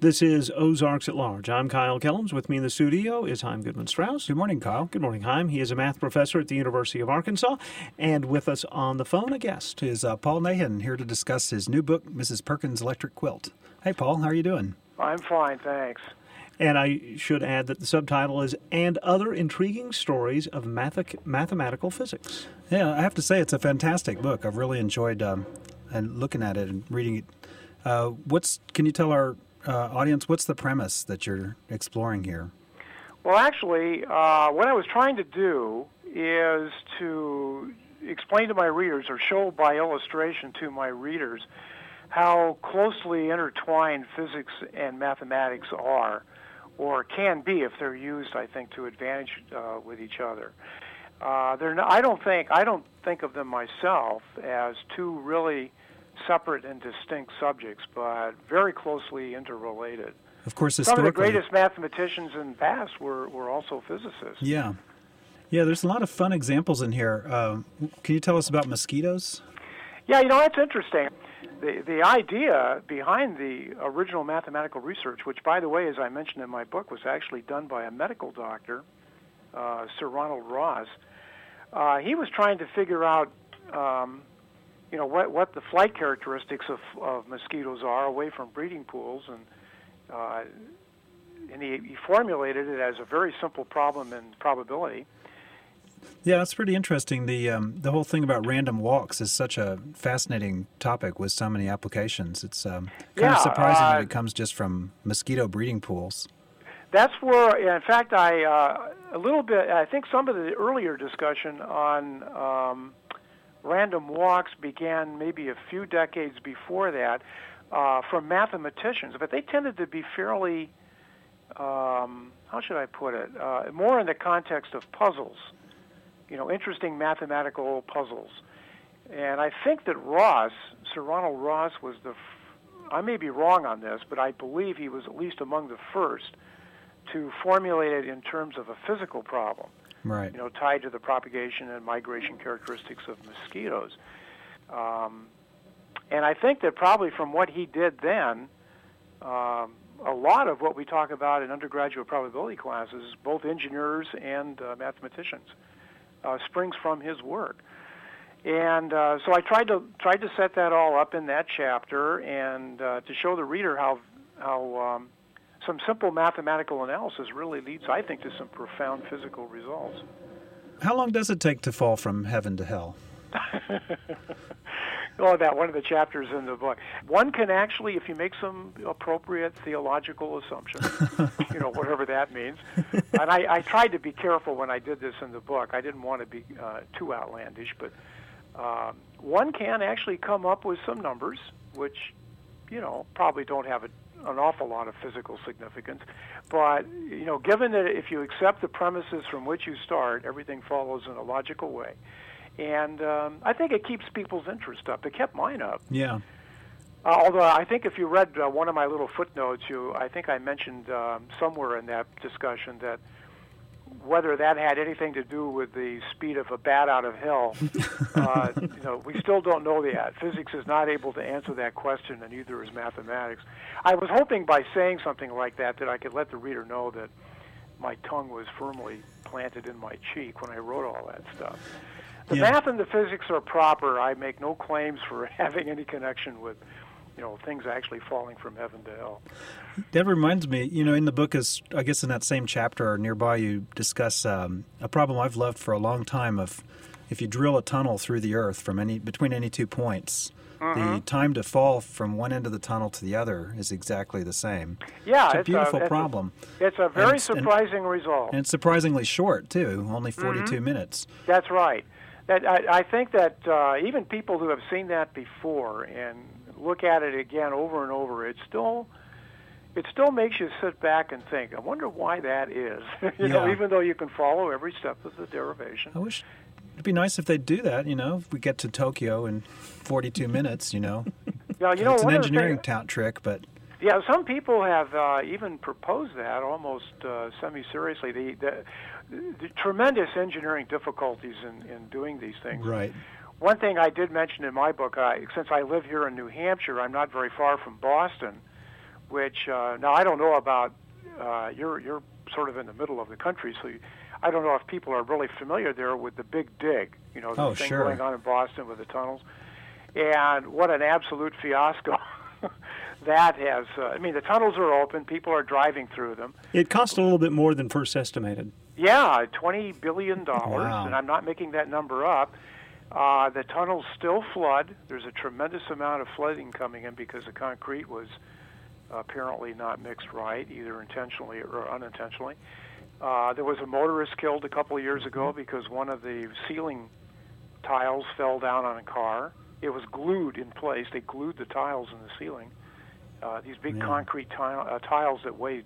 This is Ozarks at Large. I'm Kyle Kellams. With me in the studio is Chaim Goodman Strauss. Good morning, Kyle. Good morning, Heim. He is a math professor at the University of Arkansas. And with us on the phone, a guest is uh, Paul Nahin, here to discuss his new book, Mrs. Perkins' Electric Quilt. Hey, Paul, how are you doing? I'm fine, thanks. And I should add that the subtitle is And Other Intriguing Stories of Math- Mathematical Physics. Yeah, I have to say it's a fantastic book. I've really enjoyed um, and looking at it and reading it. Uh, what's can you tell our uh, audience, what's the premise that you're exploring here? Well, actually, uh, what I was trying to do is to explain to my readers or show by illustration to my readers how closely intertwined physics and mathematics are, or can be if they're used, I think, to advantage uh, with each other. Uh, they're not, I don't think I don't think of them myself as two really separate and distinct subjects, but very closely interrelated. Of course, some of the greatest mathematicians in the past were, were also physicists. Yeah, yeah. There's a lot of fun examples in here. Uh, can you tell us about mosquitoes? Yeah, you know that's interesting. The the idea behind the original mathematical research, which by the way, as I mentioned in my book, was actually done by a medical doctor, uh, Sir Ronald Ross. Uh, he was trying to figure out um, you know what what the flight characteristics of, of mosquitoes are away from breeding pools, and uh, and he, he formulated it as a very simple problem in probability. Yeah, that's pretty interesting. The um, the whole thing about random walks is such a fascinating topic with so many applications. It's um, kind yeah, of surprising uh, that it comes just from mosquito breeding pools. That's where, in fact, I uh, a little bit. I think some of the earlier discussion on um, random walks began maybe a few decades before that uh, from mathematicians, but they tended to be fairly, um, how should I put it, uh, more in the context of puzzles, you know, interesting mathematical puzzles. And I think that Ross, Sir Ronald Ross, was the, f- I may be wrong on this, but I believe he was at least among the first to formulate it in terms of a physical problem right. you know, tied to the propagation and migration characteristics of mosquitoes. Um, and I think that probably from what he did then, um, a lot of what we talk about in undergraduate probability classes, both engineers and uh, mathematicians, uh, springs from his work. And uh, so I tried to tried to set that all up in that chapter and uh, to show the reader how how um, some simple mathematical analysis really leads, I think, to some profound physical results. How long does it take to fall from heaven to hell? oh, that one of the chapters in the book. One can actually, if you make some appropriate theological assumptions, you know, whatever that means. And I, I tried to be careful when I did this in the book. I didn't want to be uh, too outlandish, but um, one can actually come up with some numbers, which, you know, probably don't have a an awful lot of physical significance. But you know, given that if you accept the premises from which you start, everything follows in a logical way, and um, I think it keeps people's interest up. It kept mine up. Yeah. Uh, although I think if you read uh, one of my little footnotes, you I think I mentioned um, somewhere in that discussion that whether that had anything to do with the speed of a bat out of hell, uh, you know, we still don't know that. Physics is not able to answer that question, and neither is mathematics. I was hoping by saying something like that that I could let the reader know that my tongue was firmly planted in my cheek when I wrote all that stuff. The Yeah. math and the physics are proper. I make no claims for having any connection with, you know, things actually falling from heaven to hell. That reminds me, you know, in the book is, I guess, in that same chapter or nearby, you discuss um, a problem I've loved for a long time of if you drill a tunnel through the earth from any between any two points, Mm-hmm. the time to fall from one end of the tunnel to the other is exactly the same. Yeah, it's a beautiful it's problem, It's a very it's- and- surprising result. and it's surprisingly short too, only Mm-hmm. 42 minutes. That's right. That I, I think that uh, even people who have seen that before and look at it again over and over, it still it still makes you sit back and think. I wonder why that is. you know, even though you can follow every step of the derivation. I wish it'd be nice if they'd do that. You know, if we get to Tokyo in 42 minutes, you know, Yeah, you know, it's an one of the engineering tout trick, but Yeah, some people have uh, even proposed that almost uh, semi-seriously. The, the, the tremendous engineering difficulties in, in doing these things. right. One thing I did mention in my book, I, since I live here in New Hampshire, I'm not very far from Boston. which uh, now I don't know about. Uh, you're you're sort of in the middle of the country, so you, I don't know if people are really familiar there with the Big Dig. You know, the Oh, thing sure. going on in Boston with the tunnels, and what an absolute fiasco. that has. Uh, I mean, the tunnels are open. People are driving through them. It cost a little bit more than first estimated. Yeah, twenty billion dollars, Wow. and I'm not making that number up. Uh, the tunnels still flood. There's a tremendous amount of flooding coming in because the concrete was apparently not mixed right, either intentionally or unintentionally. Uh, there was a motorist killed a couple of years ago because one of the ceiling tiles fell down on a car. It was glued in place. They glued the tiles in the ceiling. Uh, these big Man. concrete tile, uh, tiles that weigh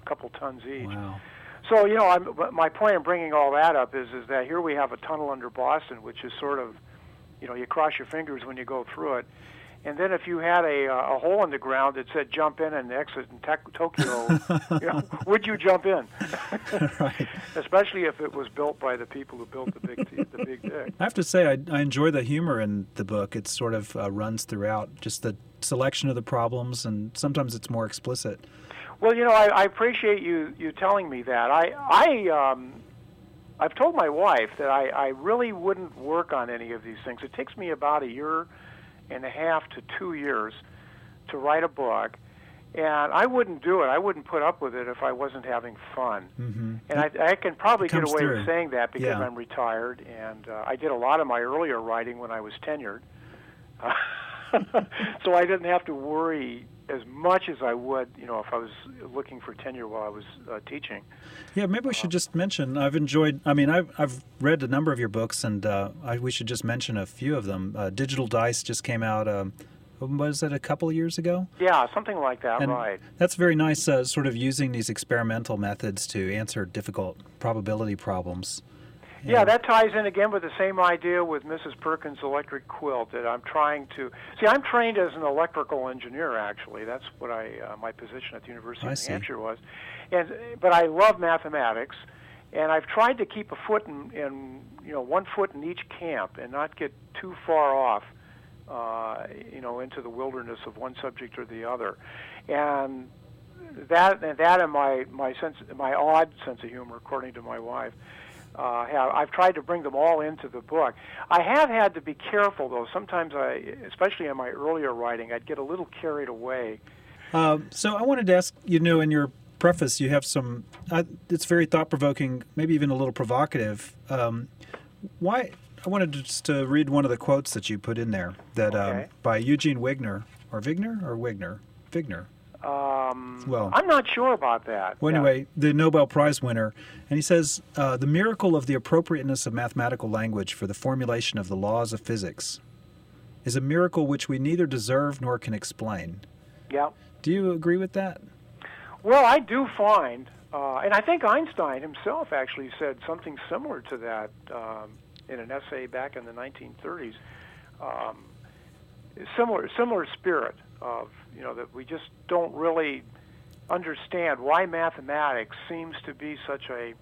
a couple tons each. Wow. So you know, I'm, my point in bringing all that up is is that here we have a tunnel under Boston, which is sort of, you know, you cross your fingers when you go through it, and then if you had a uh, a hole in the ground that said jump in and exit in Tokyo, you know, would you jump in? right. Especially if it was built by the people who built the big the big dig. I have to say, I, I enjoy the humor in the book. It sort of uh, runs throughout, just the selection of the problems, and sometimes it's more explicit. Well, you know, I, I appreciate you you telling me that. I I um, I've told my wife that I, I really wouldn't work on any of these things. It takes me about a year and a half to two years to write a book, and I wouldn't do it. I wouldn't put up with it if I wasn't having fun. Mm-hmm. And I, I can probably get away through. with saying that because Yeah. I'm retired, and uh, I did a lot of my earlier writing when I was tenured. so I didn't have to worry as much as I would, you know, if I was looking for tenure while I was uh, teaching. Yeah, maybe we should just mention. I've enjoyed. I mean, I've I've read a number of your books, and uh, I, we should just mention a few of them. Uh, Digital Dice just came out. Um, was it a couple of years ago? Yeah, something like that, And right? That's very nice. Uh, sort of using these experimental methods to answer difficult probability problems. Yeah, that ties in again with the same idea with Mrs. Perkins' electric quilt that I'm trying to see. I'm trained as an electrical engineer. Actually, that's what I uh, my position at the University I of see. Hampshire was, and but I love mathematics, and I've tried to keep a foot in, in you know one foot in each camp and not get too far off, uh, you know, into the wilderness of one subject or the other, and that and that and my my sense my odd sense of humor, according to my wife. Uh, have, I've tried to bring them all into the book. I have had to be careful, though. Sometimes I, especially in my earlier writing, I'd get a little carried away. Uh, so I wanted to ask. You know, in your preface, you have some. Uh, it's very thought provoking, maybe even a little provocative. Um, why? I wanted to just to read one of the quotes that you put in there that Okay. um, by Eugene Wigner or Wigner or Wigner Wigner. Um, Well- I'm not sure about that. Well, Yeah. anyway, the Nobel Prize winner, and he says uh, the miracle of the appropriateness of mathematical language for the formulation of the laws of physics is a miracle which we neither deserve nor can explain. Yeah. Do you agree with that? Well, I do find, uh, and I think Einstein himself actually said something similar to that um, in an essay back in the 1930s. Um, similar, similar spirit of you know that we just don't really understand why mathematics seems to be such a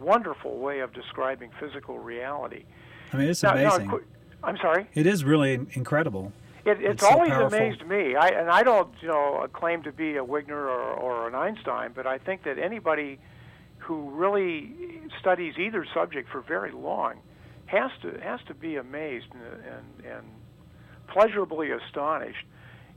wonderful way of describing physical reality. I mean, it's Now- now, amazing. qu- I'm sorry. It is really incredible. It, it's, It's always powerful. amazed me. I, and I don't, you know, claim to be a Wigner or, or an Einstein, but I think that anybody who really studies either subject for very long has to has to be amazed and, and, and pleasurably astonished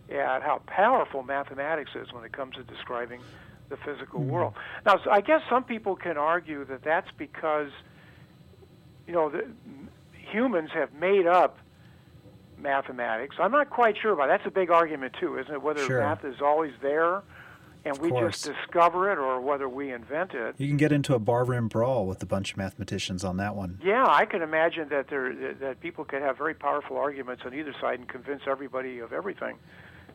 at how powerful mathematics is when it comes to describing the physical hmm. world. Now, so I guess some people can argue that that's because, you know, the, humans have made up mathematics. I'm not quite sure about. That's a big argument too, isn't it? Whether Sure. math is always there, and we just discover it, or whether we invent it. You can get into a barroom brawl with a bunch of mathematicians on that one. Yeah, I can imagine that there that people could have very powerful arguments on either side and convince everybody of everything.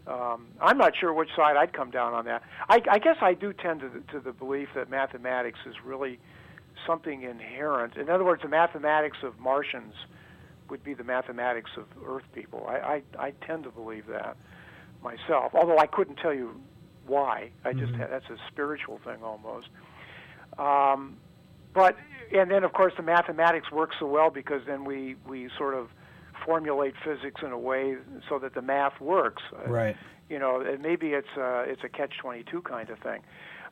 Um, I'm not sure which side I'd come down on that. I, I guess I do tend to the, to the belief that mathematics is really something inherent. In other words, the mathematics of Martians would be the mathematics of Earth people. I, I, I tend to believe that myself, although I couldn't tell you why. I just Mhm. that's a spiritual thing almost. Um, but and then of course the mathematics works so well because then we we sort of formulate physics in a way so that the math works. Uh, Right. You know, and maybe it's a, it's a catch-22 kind of thing.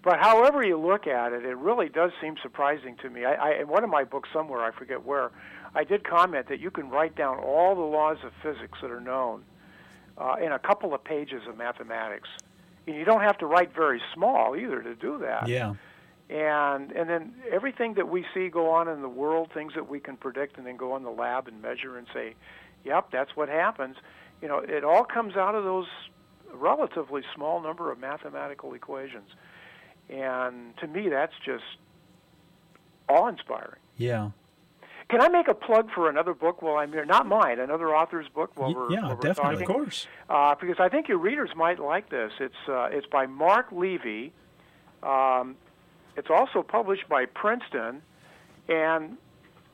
But however you look at it, it really does seem surprising to me. I, I, in one of my books somewhere, I forget where, I did comment that you can write down all the laws of physics that are known uh, in a couple of pages of mathematics. And you don't have to write very small either to do that Yeah. and and then everything that we see go on in the world, things that we can predict, and then go in the lab and measure and say, "Yep, that's what happens." You know, it all comes out of those relatively small number of mathematical equations, and to me, that's just awe-inspiring. Yeah. Can I make a plug for another book while I'm here? Not mine, another author's book while we're, yeah, while we're definitely. talking Of course. uh, because I think your readers might like this. It's uh, it's by Mark Levi. Um, it's also published by Princeton, and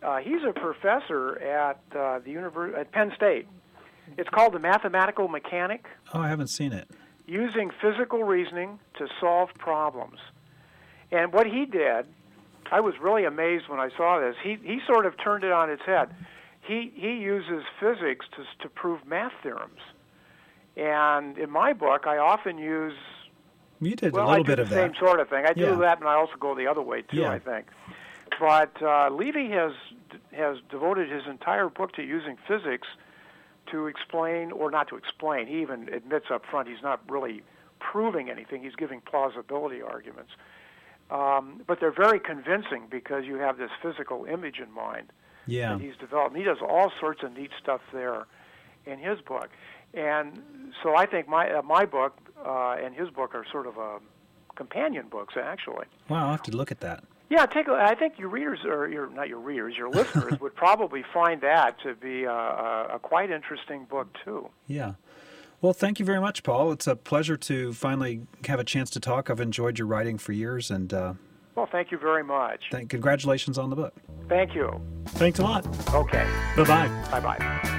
uh, he's a professor at uh, the univer- at Penn State. It's called the Mathematical Mechanic: Oh, I haven't seen it. Using Physical Reasoning to Solve Problems. And what he did, I was really amazed when I saw this. He he sort of turned it on its head. He he uses physics to to prove math theorems. And in my book, I often use You did well, a little do bit the of same that. sort of thing. I do Yeah. that, and I also go the other way too. Yeah. I think, but uh, Levi has has devoted his entire book to using physics to explain, or not to explain. He even admits up front he's not really proving anything. He's giving plausibility arguments, um, but they're very convincing because you have this physical image in mind Yeah. that he's developed. And he does all sorts of neat stuff there in his book. And so I think my uh, my book uh, and his book are sort of uh, companion books, actually. Wow, I'll have to look at that. Yeah, take. A, I think your readers, or your not your readers, your listeners would probably find that to be a, a, a quite interesting book too. Yeah. Well, thank you very much, Paul. It's a pleasure to finally have a chance to talk. I've enjoyed your writing for years, and uh, Well, thank you very much. th- congratulations on the book. Thank you. Thanks a lot. Okay. Bye bye. Bye bye.